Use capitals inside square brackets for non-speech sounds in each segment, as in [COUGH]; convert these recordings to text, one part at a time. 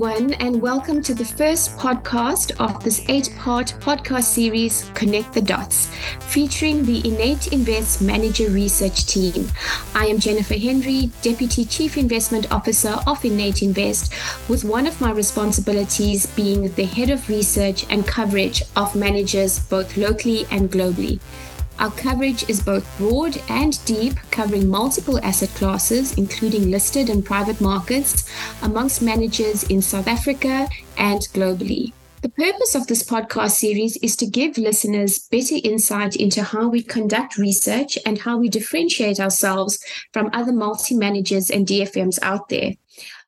everyone, and welcome to the first podcast of this eight part podcast series, Connect the Dots, featuring the INN8 Invest Manager Research Team. I am Jennifer Henry, Deputy Chief Investment Officer of INN8 Invest, with one of my responsibilities being the Head of Research and Coverage of managers both locally and globally. Our coverage is both broad and deep, covering multiple asset classes, including listed and private markets, amongst managers in South Africa and globally. The purpose of this podcast series is to give listeners better insight into how we conduct research and how we differentiate ourselves from other multi managers and DFMs out there.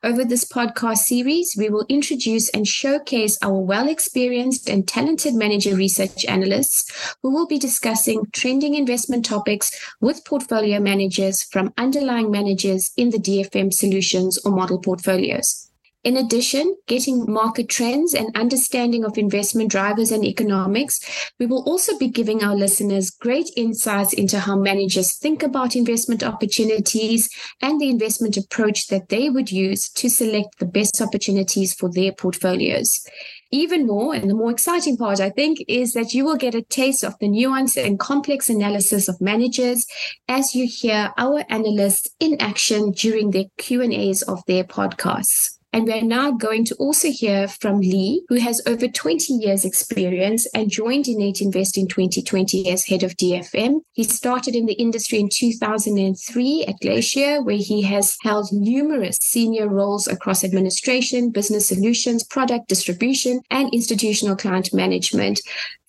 Over this podcast series, we will introduce and showcase our well experienced and talented manager research analysts who will be discussing trending investment topics with portfolio managers from underlying managers in the DFM solutions or model portfolios. In addition, getting market trends and understanding of investment drivers and economics, we will also be giving our listeners great insights into how managers think about investment opportunities and the investment approach that they would use to select the best opportunities for their portfolios. Even more, and the more exciting part, I think, is that you will get a taste of the nuance and complex analysis of managers as you hear our analysts in action during their Q&As of their podcasts. And we're now going to also hear from Leigh, who has over 20 years experience and joined INN8 Invest in 2020 as head of DFM. He started in the industry in 2003 at Glacier, where he has held numerous senior roles across administration, business solutions, product distribution, and institutional client management.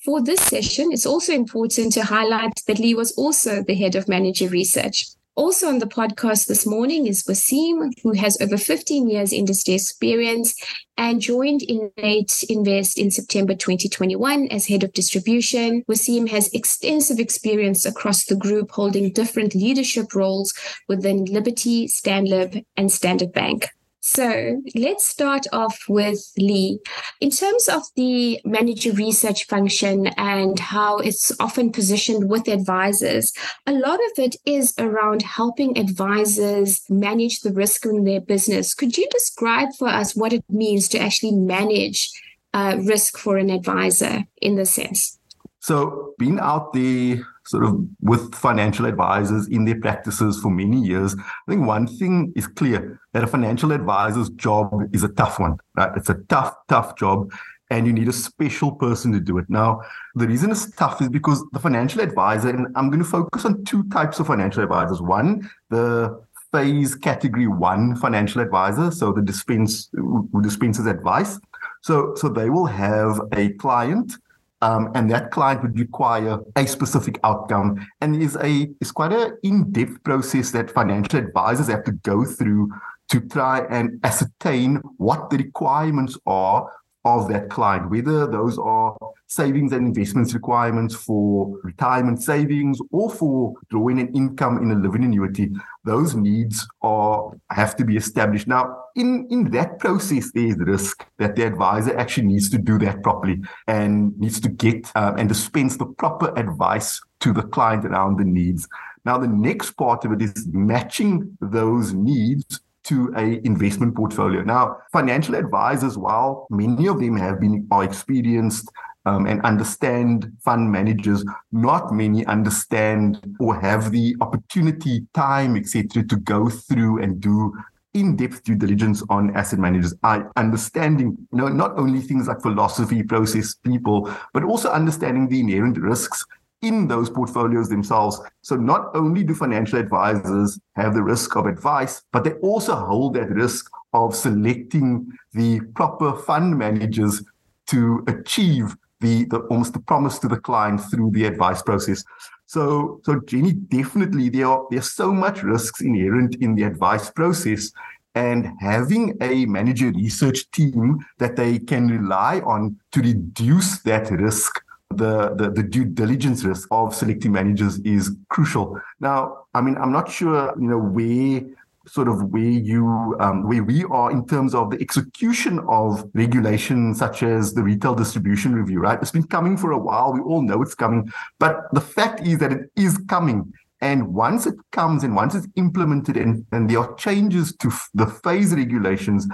For this session, it's also important to highlight that Leigh was also the head of manager research. Also on the podcast this morning is Waseem, who has over 15 years industry experience and joined INN8 Invest in September 2021 as head of distribution. Waseem has extensive experience across the group, holding different leadership roles within Liberty, Stanlib, and Standard Bank. So let's start off with Leigh. In terms of the manager research function and how it's often positioned with advisors, a lot of it is around helping advisors manage the risk in their business. Could you describe for us what it means to actually manage uh, risk for an advisor in this sense? So, being out there sort of with financial advisors in their practices for many years, I think one thing is clear that a financial advisor's job is a tough one, right? It's a tough, tough job. And you need a special person to do it. Now, the reason it's tough is because the financial advisor, and I'm going to focus on two types of financial advisors. One, the FAIS category one financial advisor, so the dispense who dispenses advice. So, so they will have a client um, and that client would require a specific outcome and is a is quite an in-depth process that financial advisors have to go through to try and ascertain what the requirements are of that client, whether those are savings and investments requirements for retirement savings or for drawing an income in a living annuity. Those needs are have to be established. Now, in, in that process, there's risk that the advisor actually needs to do that properly and needs to get um, and dispense the proper advice to the client around the needs. Now, the next part of it is matching those needs to a investment portfolio. Now, financial advisors, while many of them have been are experienced um, and understand fund managers, not many understand or have the opportunity, time, etc., to go through and do in-depth due diligence on asset managers, I understanding you know not only things like philosophy, process, people, but also understanding the inherent risks in those portfolios themselves. So not only do financial advisors have the risk of advice, but they also hold that risk of selecting the proper fund managers to achieve the, the almost the promise to the client through the advice process. So, so Jenny, definitely there are there's so much risks inherent in the advice process, and having a manager research team that they can rely on to reduce that risk the, the, the due diligence risk of selecting managers is crucial. Now, I mean, I'm not sure, you know, where sort of where you um, where we are in terms of the execution of regulation such as the retail distribution review right? It's been coming for a while. We all know it's coming. But the fact is that it is coming. And once it comes and once it's implemented and, and there are changes to f- the FAIS regulations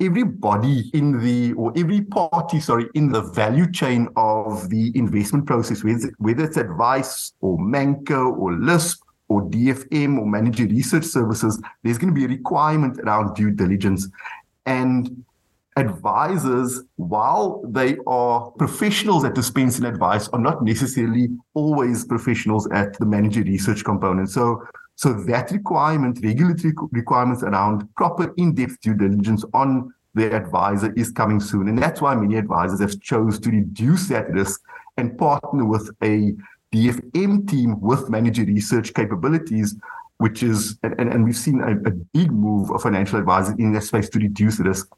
everybody in the or every party sorry in the value chain of the investment process whether, it's advice or Manco or LISP or dfm or manager research services there's going to be a requirement around due diligence. And advisors while they are professionals at dispensing advice are not necessarily always professionals at the manager research component. So so that requirement, regulatory requirements around proper in-depth due diligence on the advisor is coming soon. And that's why many advisors have chose to reduce that risk and partner with a DFM team with manager research capabilities, which is, and, and we've seen a, a big move of financial advisors in that space to reduce risk.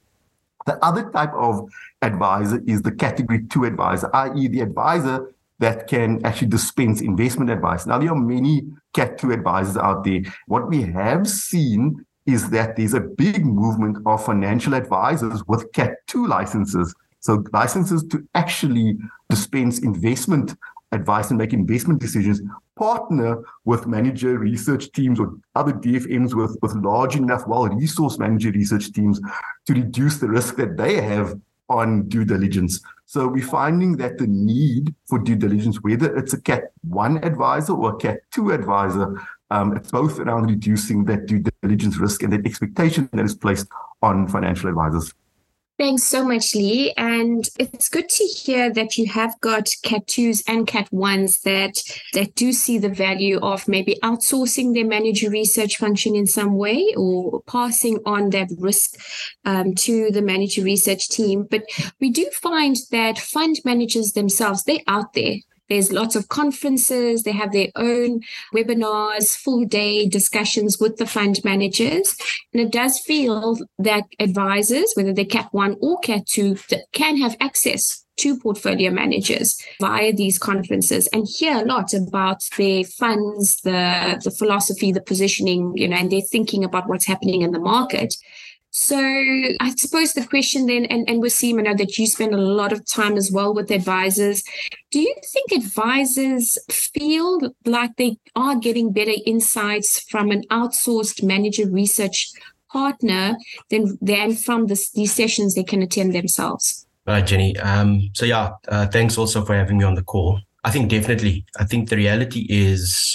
The other type of advisor is the category two advisor, i.e., the advisor that can actually dispense investment advice. Now, there are many Cat 2 advisors out there. What we have seen is that there's a big movement of financial advisors with Cat 2 licenses. So, licenses to actually dispense investment advice and make investment decisions, partner with manager research teams or other DFMs with, with large enough, well resourced manager research teams to reduce the risk that they have on due diligence. So we're finding that the need for due diligence, whether it's a CAT 1 advisor or a CAT 2 advisor, um, it's both around reducing that due diligence risk and that expectation that is placed on financial advisors. Thanks so much, Leigh. And it's good to hear that you have got Cat 2s and Cat 1s that, that do see the value of maybe outsourcing their manager research function in some way or passing on that risk um, to the manager research team. But we do find that fund managers themselves, they're out there there's lots of conferences. They have their own webinars, full day discussions with the fund managers. And it does feel that advisors, whether they're CAT 1 or CAT 2, can have access to portfolio managers via these conferences and hear a lot about their funds, the, the philosophy, the positioning, you know, and their thinking about what's happening in the market. So I suppose the question then, and, and Waseem, I know that you spend a lot of time as well with advisors. Do you think advisors feel like they are getting better insights from an outsourced manager research partner than, than from this, these sessions they can attend themselves? Right, Jenny. Um, so yeah, uh, thanks also for having me on the call. I think definitely. I think the reality is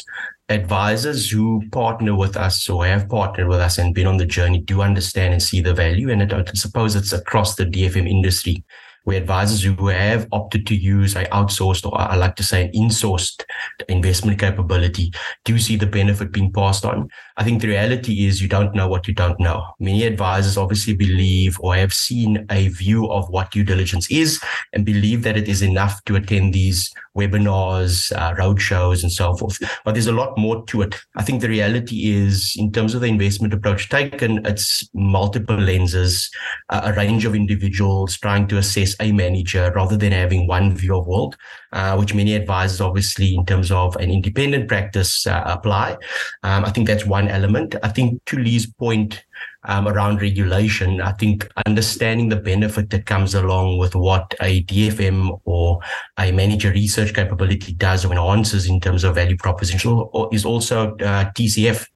advisors who partner with us or have partnered with us and been on the journey do understand and see the value. And I suppose it's across the DFM industry where advisors who have opted to use a outsourced or I like to say an insourced investment capability do see the benefit being passed on. I think the reality is you don't know what you don't know. Many advisors obviously believe or have seen a view of what due diligence is and believe that it is enough to attend these webinars, uh, roadshows, and so forth. But there's a lot more to it. I think the reality is, in terms of the investment approach taken, it's multiple lenses, uh, a range of individuals trying to assess a manager rather than having one view of world, uh, which many advisors, obviously, in terms of an independent practice, uh, apply. Um, I think that's one element. I think to Leigh's point, um, around regulation, I think understanding the benefit that comes along with what a DFM or a manager research capability does or enhances in terms of value proposition is also uh, TCF.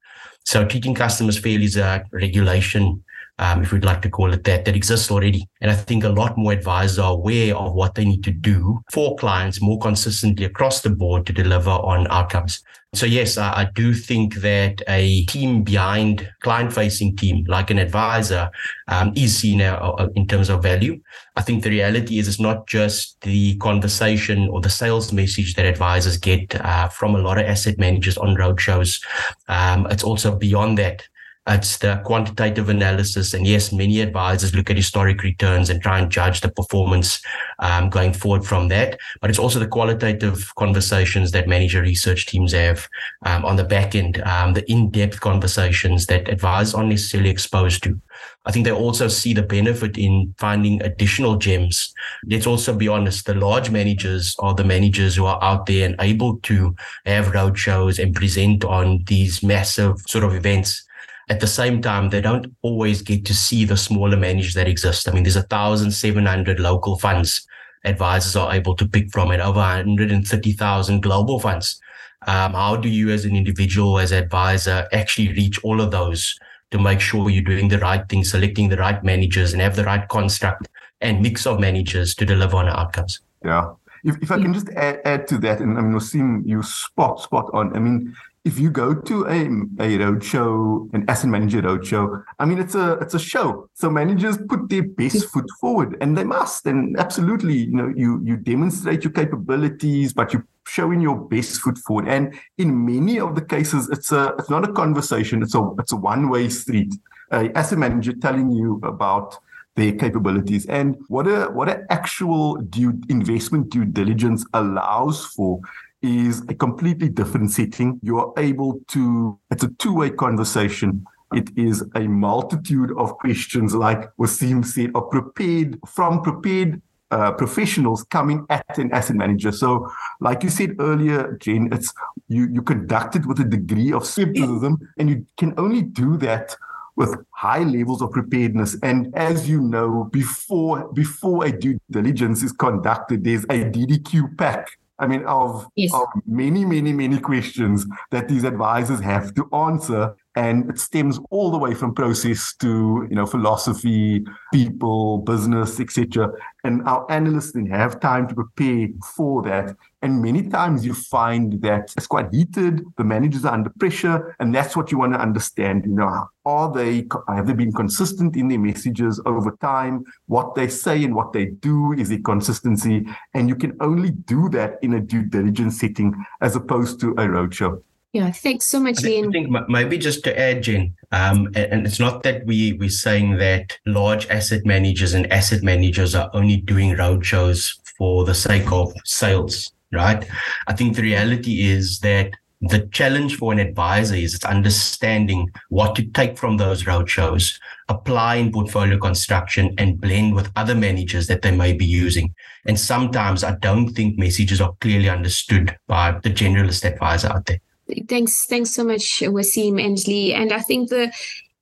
So treating customers fairly is a regulation um, if we'd like to call it that, that exists already. And I think a lot more advisors are aware of what they need to do for clients more consistently across the board to deliver on outcomes. So yes, I, I do think that a team behind client-facing team, like an advisor, um, is seen uh, uh, in terms of value. I think the reality is it's not just the conversation or the sales message that advisors get uh, from a lot of asset managers on roadshows. Um, it's also beyond that. It's the quantitative analysis. And yes, many advisors look at historic returns and try and judge the performance um, going forward from that. But it's also the qualitative conversations that manager research teams have um, on the back end, um, the in depth conversations that advisors aren't necessarily exposed to. I think they also see the benefit in finding additional gems. Let's also be honest, the large managers are the managers who are out there and able to have roadshows and present on these massive sort of events at the same time, they don't always get to see the smaller managers that exist. I mean, there's a thousand seven hundred local funds advisors are able to pick from and over 130,000 global funds. Um, how do you as an individual, as advisor, actually reach all of those to make sure you're doing the right thing, selecting the right managers, and have the right construct and mix of managers to deliver on outcomes. Yeah. If, if I can just add, add to that, and I mean, Waseem, you spot spot on. I mean, if you go to a a roadshow, an asset manager roadshow, I mean, it's a it's a show. So managers put their best foot forward, and they must. And absolutely, you know, you you demonstrate your capabilities, but you showing your best foot forward. And in many of the cases, it's a it's not a conversation. It's a it's a one way street. A asset manager telling you about their capabilities and what a what an actual due investment due diligence allows for is a completely different setting. You are able to, it's a two way conversation. It is a multitude of questions, like Waseem said, are prepared from prepared uh, professionals coming at an asset manager. So, like you said earlier, Jen, it's you you conduct it with a degree of skepticism, and you can only do that with high levels of preparedness. And as you know, before before a due diligence is conducted, there's a DDQ pack I mean, of, yes. of many, many, many questions that these advisors have to answer. And it stems all the way from process to, you know, philosophy, people, business, etc. And our analysts then have time to prepare for that. And many times you find that it's quite heated. The managers are under pressure, and that's what you want to understand. You know, are they have they been consistent in their messages over time? What they say and what they do is a consistency, and you can only do that in a due diligence setting as opposed to a roadshow. Yeah, thanks so much, Ian. I think maybe just to add, Jen, um, and it's not that we we're saying that large asset managers and asset managers are only doing roadshows for the sake of sales right? I think the reality is that the challenge for an advisor is it's understanding what to take from those roadshows, apply in portfolio construction, and blend with other managers that they may be using. And sometimes I don't think messages are clearly understood by the generalist advisor out there. Thanks, thanks so much, Waseem and Leigh. And I think the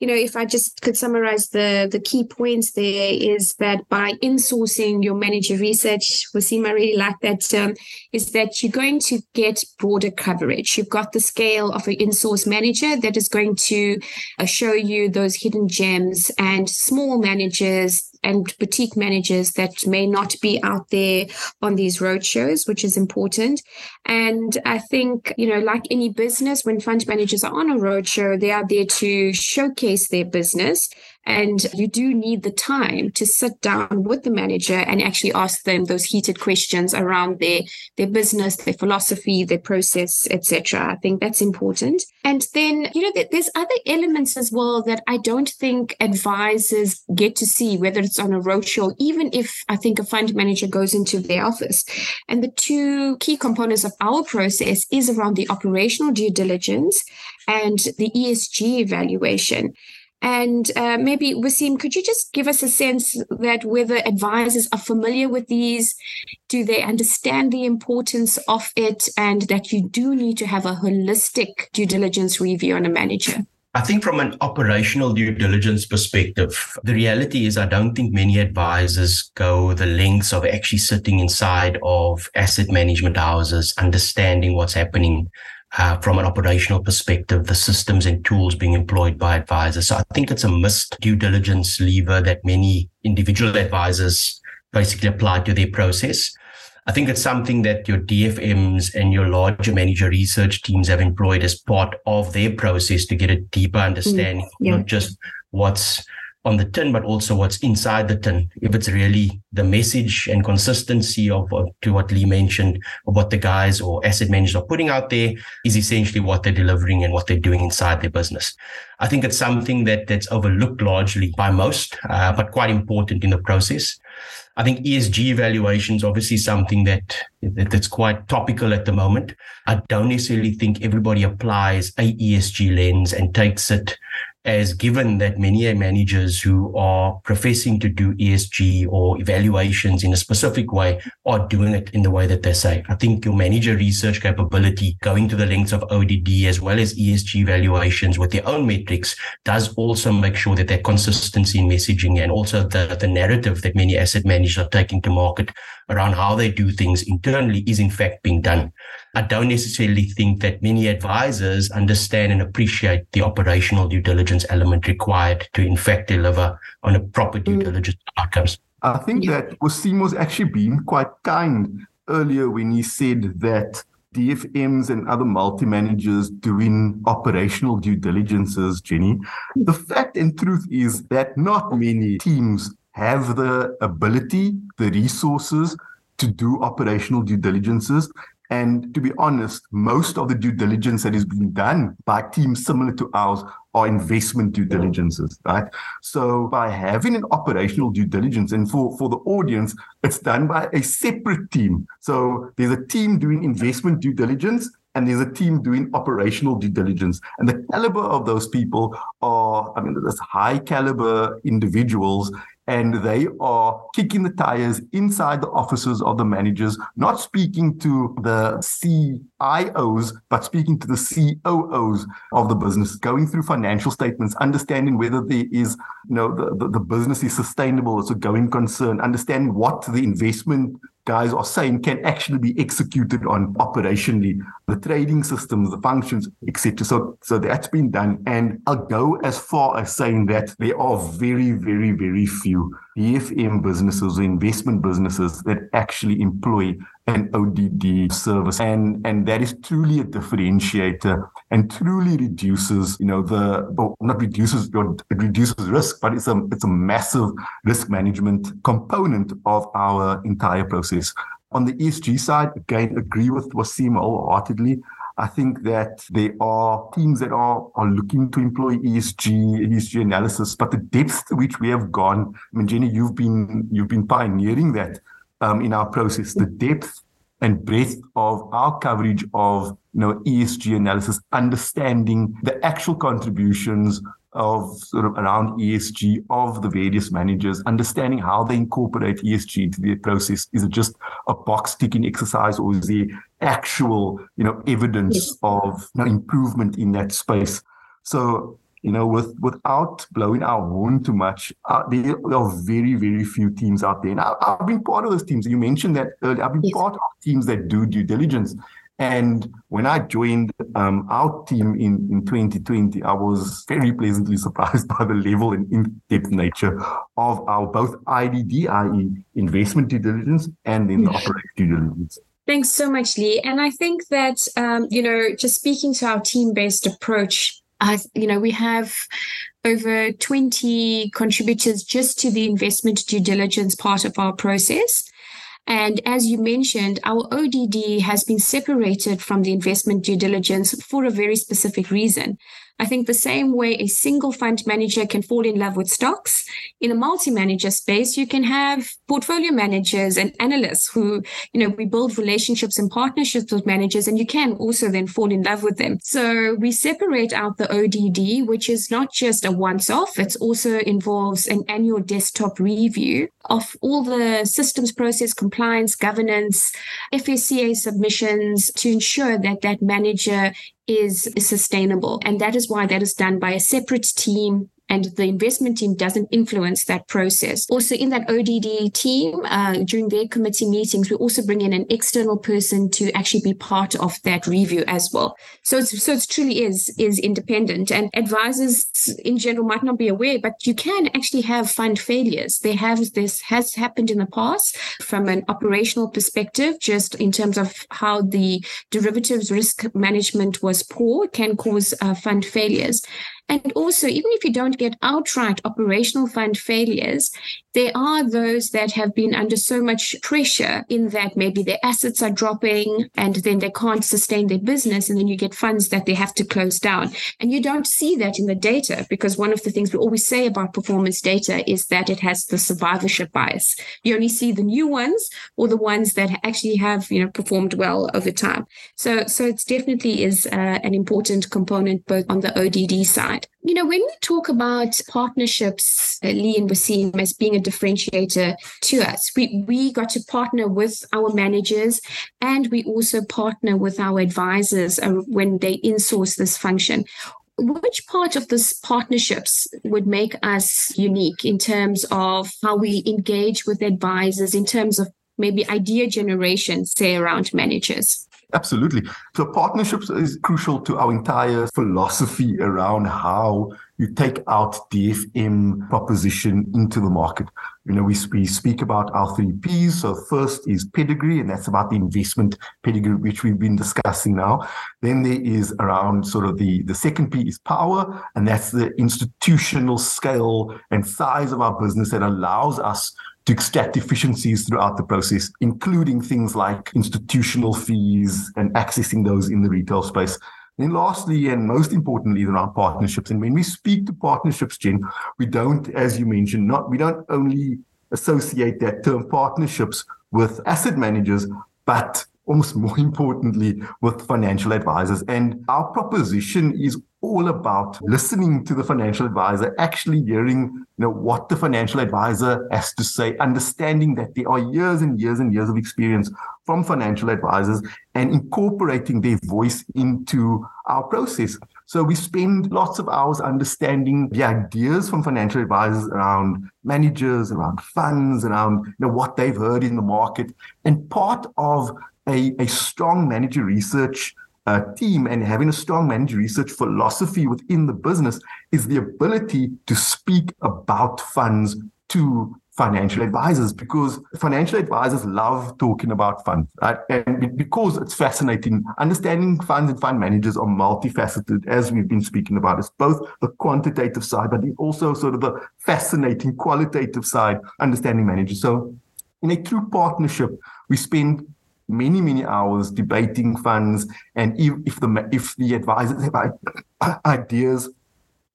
you know, if I just could summarize the the key points there is that by insourcing your manager research, Waseem, I really like that term, is that you're going to get broader coverage. You've got the scale of an in-source manager that is going to uh, show you those hidden gems and small managers and boutique managers that may not be out there on these roadshows, which is important. And I think, you know, like any business, when fund managers are on a roadshow, they are there to showcase their business and you do need the time to sit down with the manager and actually ask them those heated questions around their, their business, their philosophy, their process, etc. I think that's important. And then, you know, there's other elements as well that I don't think advisors get to see, whether it's on a roadshow, even if I think a fund manager goes into their office. And the two key components of our process is around the operational due diligence and the ESG evaluation. And uh, maybe, Waseem, could you just give us a sense that whether advisors are familiar with these? Do they understand the importance of it and that you do need to have a holistic due diligence review on a manager? I think from an operational due diligence perspective, the reality is I don't think many advisors go the lengths of actually sitting inside of asset management houses, understanding what's happening uh, from an operational perspective, the systems and tools being employed by advisors. So I think it's a missed due diligence lever that many individual advisors basically apply to their process. I think it's something that your DFMs and your larger manager research teams have employed as part of their process to get a deeper understanding, mm, yeah. not just what's on the tin, but also what's inside the tin. If it's really the message and consistency of, to what Leigh mentioned, what the guys or asset managers are putting out there is essentially what they're delivering and what they're doing inside their business. I think it's something that that's overlooked largely by most, uh, but quite important in the process. I think ESG evaluation is obviously something that, that that's quite topical at the moment. I don't necessarily think everybody applies a ESG lens and takes it as given that many managers who are professing to do ESG or evaluations in a specific way are doing it in the way that they say. I think your manager research capability going to the lengths of ODD as well as ESG evaluations with their own metrics does also make sure that that consistency in messaging and also the, the narrative that many asset managers are taking to market around how they do things internally is in fact being done. I don't necessarily think that many advisors understand and appreciate the operational due diligence element required to, in fact, deliver on a proper due mm. diligence outcomes. I think yeah. that Waseem was actually being quite kind earlier when he said that DFMs and other multi managers doing operational due diligences, Jenny. The fact and truth is that not many teams have the ability, the resources to do operational due diligences. And to be honest, most of the due diligence that is being done by teams similar to ours are investment due diligences, right? So by having an operational due diligence, and for, for the audience, it's done by a separate team. So there's a team doing investment due diligence and there's a team doing operational due diligence. And the caliber of those people are, I mean, there's high caliber individuals and they are kicking the tires inside the offices of the managers, not speaking to the CIOs, but speaking to the COOs of the business, going through financial statements, understanding whether there is, you know, the, the, the business is sustainable, it's a going concern, understanding what the investment guys are saying can actually be executed on operationally, the trading systems, the functions, etc. So, so that's been done. And I'll go as far as saying that there are very, very, very few DFM businesses or investment businesses that actually employ an ODD service. And, and that is truly a differentiator and truly reduces, you know, the, well, not reduces, it reduces risk, but it's a, it's a massive risk management component of our entire process. On the ESG side, again, agree with Waseem wholeheartedly. I think that there are teams that are, are looking to employ ESG, ESG analysis, but the depth to which we have gone, I mean, Jenny, you've been you've been pioneering that um, in our process, the depth and breadth of our coverage of you know ESG analysis, understanding the actual contributions of sort of around ESG of the various managers, understanding how they incorporate ESG into their process. Is it just a box ticking exercise or is there actual, you know, evidence yes. of you know, improvement in that space? So, you know, with without blowing our horn too much, uh, there are very, very few teams out there. And I, have been part of those teams. You mentioned that earlier. I've been yes. part of teams that do due diligence. And when I joined um, our team in, in 2020, I was very pleasantly [LAUGHS] surprised by the level and in-depth nature of our both IDD, i.e. investment due diligence, and then the operating due diligence. Thanks so much, Leigh. And I think that, um, you know, just speaking to our team-based approach, uh, you know, we have over 20 contributors just to the investment due diligence part of our process. And as you mentioned, our ODD has been separated from the investment due diligence for a very specific reason. I think the same way a single fund manager can fall in love with stocks, in a multi-manager space, you can have portfolio managers and analysts who, you know, we build relationships and partnerships with managers and you can also then fall in love with them. So we separate out the ODD, which is not just a once off. It also involves an annual desktop review of all the systems process, compliance, governance, FSCA submissions to ensure that that manager is sustainable. And that is why that is done by a separate team and the investment team doesn't influence that process. Also, in that ODD team, uh, during their committee meetings, we also bring in an external person to actually be part of that review as well. So, it's, so it truly is is independent. And advisors in general might not be aware, but you can actually have fund failures. There have this has happened in the past from an operational perspective, just in terms of how the derivatives risk management was poor, can cause uh, fund failures. And also, even if you don't get outright operational fund failures, there are those that have been under so much pressure in that maybe their assets are dropping and then they can't sustain their business. And then you get funds that they have to close down. And you don't see that in the data because one of the things we always say about performance data is that it has the survivorship bias. You only see the new ones or the ones that actually have, you know, performed well over time. So, so it definitely is uh, an important component both on the ODD side. You know, when we talk about partnerships, uh, Leigh and Waseem as being a differentiator to us, we, we got to partner with our managers and we also partner with our advisors uh, when they insource this function. Which part of this partnerships would make us unique in terms of how we engage with advisors, in terms of maybe idea generation, say around managers? Absolutely. So partnerships is crucial to our entire philosophy around how you take out DFM proposition into the market. You know, we, we speak about our three P's. So first is pedigree, and that's about the investment pedigree, which we've been discussing now. Then there is around sort of the, the second P is power, and that's the institutional scale and size of our business that allows us to extract efficiencies throughout the process, including things like institutional fees and accessing those in the retail space. And lastly, and most importantly, around partnerships. And when we speak to partnerships, Jen, we don't, as you mentioned, not we don't only associate that term partnerships with asset managers, but almost more [LAUGHS] importantly, with financial advisors. And our proposition is all about listening to the financial advisor, actually hearing you know, what the financial advisor has to say, understanding that there are years and years and years of experience from financial advisors and incorporating their voice into our process. So we spend lots of hours understanding the ideas from financial advisors around managers, around funds, around you know, what they've heard in the market. And part of a, a strong manager research uh, team and having a strong manager research philosophy within the business is the ability to speak about funds to financial advisors because financial advisors love talking about funds right? and because it's fascinating understanding funds and fund managers are multifaceted as we've been speaking about it's both the quantitative side but also sort of the fascinating qualitative side understanding managers so in a true partnership we spend many many hours debating funds and if, if the if the advisors have [COUGHS] ideas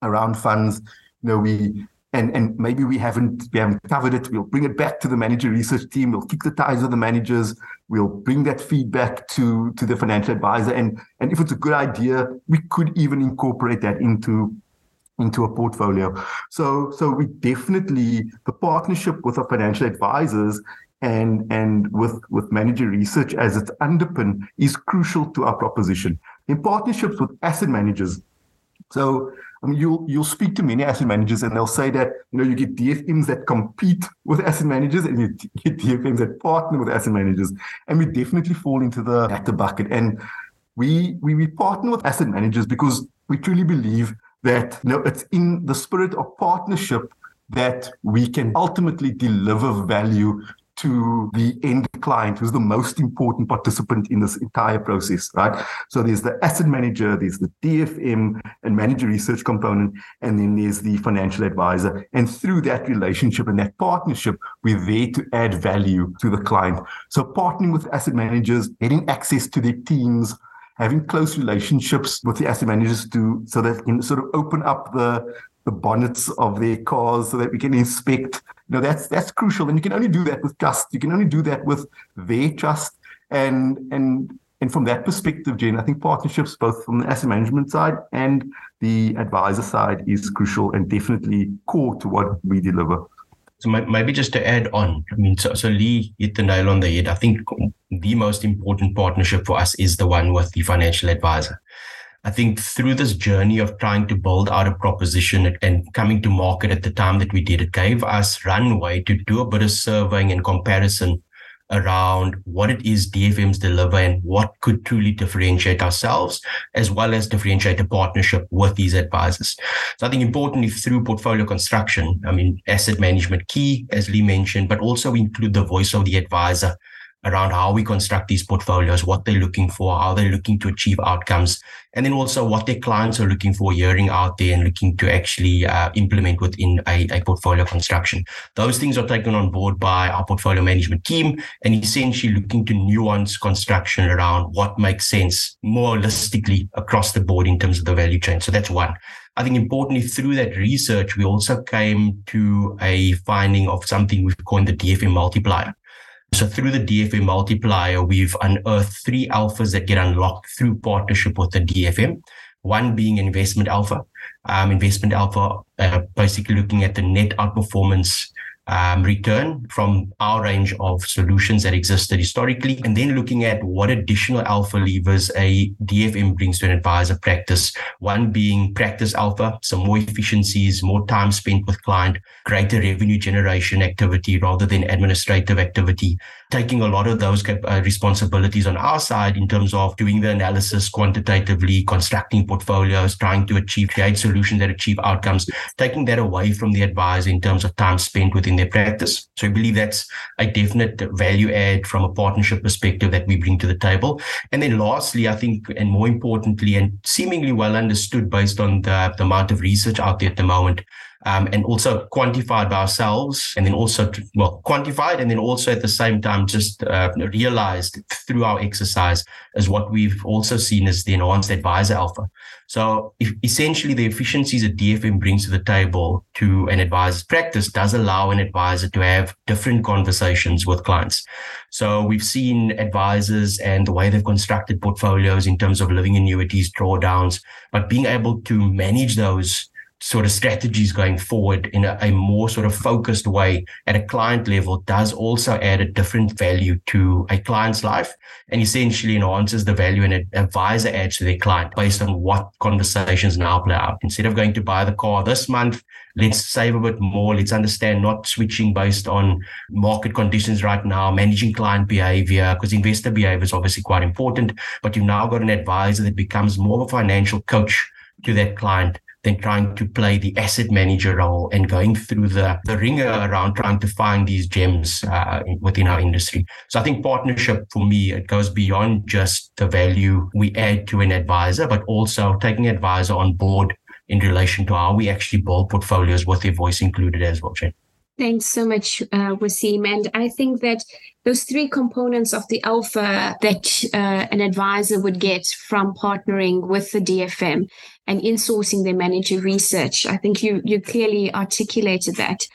around funds you know we and and maybe we haven't we haven't covered it. We'll bring it back to the manager research team. We'll kick the ties of the managers. We'll bring that feedback to to the financial advisor. And and if it's a good idea we could even incorporate that into into a portfolio. So so we definitely the partnership with our financial advisors and and with with manager research as its underpin is crucial to our proposition. In partnerships with asset managers so I mean, you'll you'll speak to many asset managers, and they'll say that you know you get DFMs that compete with asset managers, and you get DFMs that partner with asset managers, and we definitely fall into the latter bucket. And we we we partner with asset managers because we truly believe that you know it's in the spirit of partnership that we can ultimately deliver value to the end client, who's the most important participant in this entire process, right? So there's the asset manager, there's the DFM and manager research component, and then there's the financial advisor. And through that relationship and that partnership, we're there to add value to the client. So partnering with asset managers, getting access to their teams, having close relationships with the asset managers to so that can sort of open up the the bonnets of their cars so that we can inspect. Know, that's that's crucial. And you can only do that with trust. You can only do that with their trust. And and and from that perspective, Jen, I think partnerships both from the asset management side and the advisor side is crucial and definitely core to what we deliver. So maybe just to add on, I mean, so, so Leigh hit the nail on the head. I think the most important partnership for us is the one with the financial advisor. I think through this journey of trying to build out a proposition and coming to market at the time that we did, it gave us runway to do a bit of surveying and comparison around what it is DFMs deliver and what could truly differentiate ourselves, as well as differentiate a partnership with these advisors. So I think importantly through portfolio construction, I mean, asset management key, as Leigh mentioned, but also include the voice of the advisor around how we construct these portfolios, what they're looking for, how they're looking to achieve outcomes, and then also what their clients are looking for, hearing out there and looking to actually uh, implement within a, a, portfolio construction. Those things are taken on board by our portfolio management team and essentially looking to nuance construction around what makes sense more holistically across the board in terms of the value chain. So that's one. I think importantly, through that research, we also came to a finding of something we've coined the DFM multiplier. So through the DFM multiplier, we've unearthed three alphas that get unlocked through partnership with the DFM. One being investment alpha. Um, investment alpha, uh, basically looking at the net outperformance um, return from our range of solutions that existed historically, and then looking at what additional alpha levers a DFM brings to an advisor practice. One being practice alpha, some more efficiencies, more time spent with client, greater revenue generation activity rather than administrative activity, taking a lot of those uh, responsibilities on our side in terms of doing the analysis quantitatively, constructing portfolios, trying to achieve create solutions that achieve outcomes, taking that away from the advisor in terms of time spent within their practice. So I believe that's a definite value add from a partnership perspective that we bring to the table. And then lastly, I think, and more importantly, and seemingly well understood based on the, the amount of research out there at the moment, um, and also quantified by ourselves and then also well quantified and then also at the same time just uh, realized through our exercise is what we've also seen as the enhanced advisor alpha. So essentially the efficiencies that dfm brings to the table to an advisor's practice does allow an advisor to have different conversations with clients. So we've seen advisors and the way they've constructed portfolios in terms of living annuities drawdowns but being able to manage those sort of strategies going forward in a, a, more sort of focused way at a client level does also add a different value to a client's life and essentially enhances the value an advisor adds to their client based on what conversations now play out. Instead of going to buy the car this month, let's save a bit more. Let's understand not switching based on market conditions right now, managing client behavior, because investor behavior is obviously quite important. But you've now got an advisor that becomes more of a financial coach to that client than trying to play the asset manager role and going through the, the ringer around trying to find these gems uh, within our industry. So I think partnership for me, it goes beyond just the value we add to an advisor, but also taking advisor on board in relation to how we actually build portfolios with their voice included as well, Jen. Thanks so much, uh, Waseem. And I think that those three components of the alpha that uh, an advisor would get from partnering with the DFM and insourcing their manager research, I think you you clearly articulated that.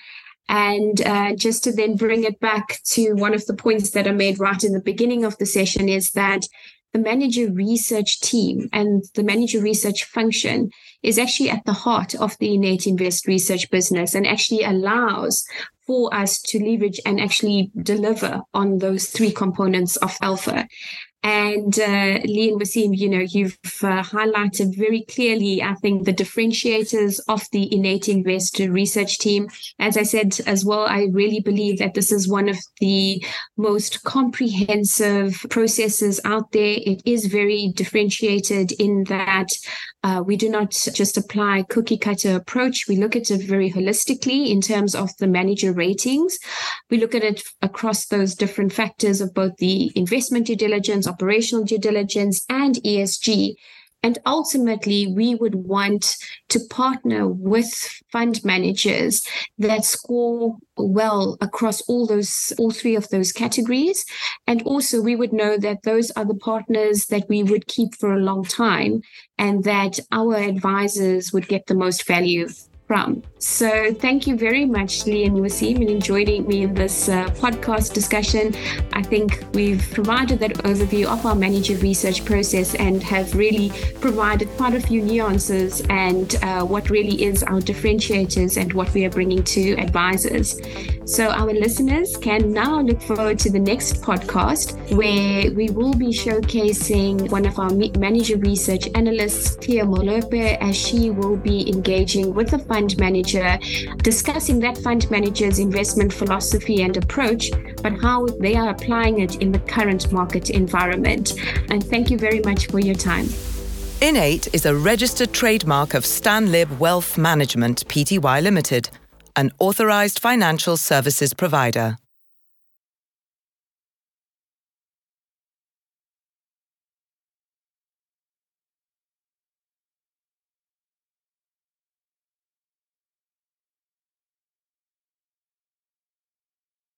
And uh, just to then bring it back to one of the points that I made right in the beginning of the session is that the manager research team and the manager research function is actually at the heart of the INN8 invest research business and actually allows for us to leverage and actually deliver on those three components of alpha. And uh, Leigh and Waseem, you know, you've uh, highlighted very clearly, I think, the differentiators of the INN8 investor research team. As I said as well, I really believe that this is one of the most comprehensive processes out there. It is very differentiated in that uh, we do not just apply cookie cutter approach. We look at it very holistically in terms of the manager ratings. We look at it across those different factors of both the investment due diligence, operational due diligence, and ESG. And ultimately, we would want to partner with fund managers that score well across all those, all three of those categories. And also, we would know that those are the partners that we would keep for a long time and that our advisors would get the most value from. So thank you very much, Leigh and Waseem, in joining me in this uh, podcast discussion. I think we've provided that overview of our manager research process and have really provided quite a few nuances and uh, what really is our differentiators and what we are bringing to advisors. So our listeners can now look forward to the next podcast where we will be showcasing one of our manager research analysts, Tia Molope, as she will be engaging with the fund manager, discussing that fund manager's investment philosophy and approach, but how they are applying it in the current market environment. And thank you very much for your time. INN8 is a registered trademark of Stanlib Wealth Management Pty Limited, an authorized financial services provider.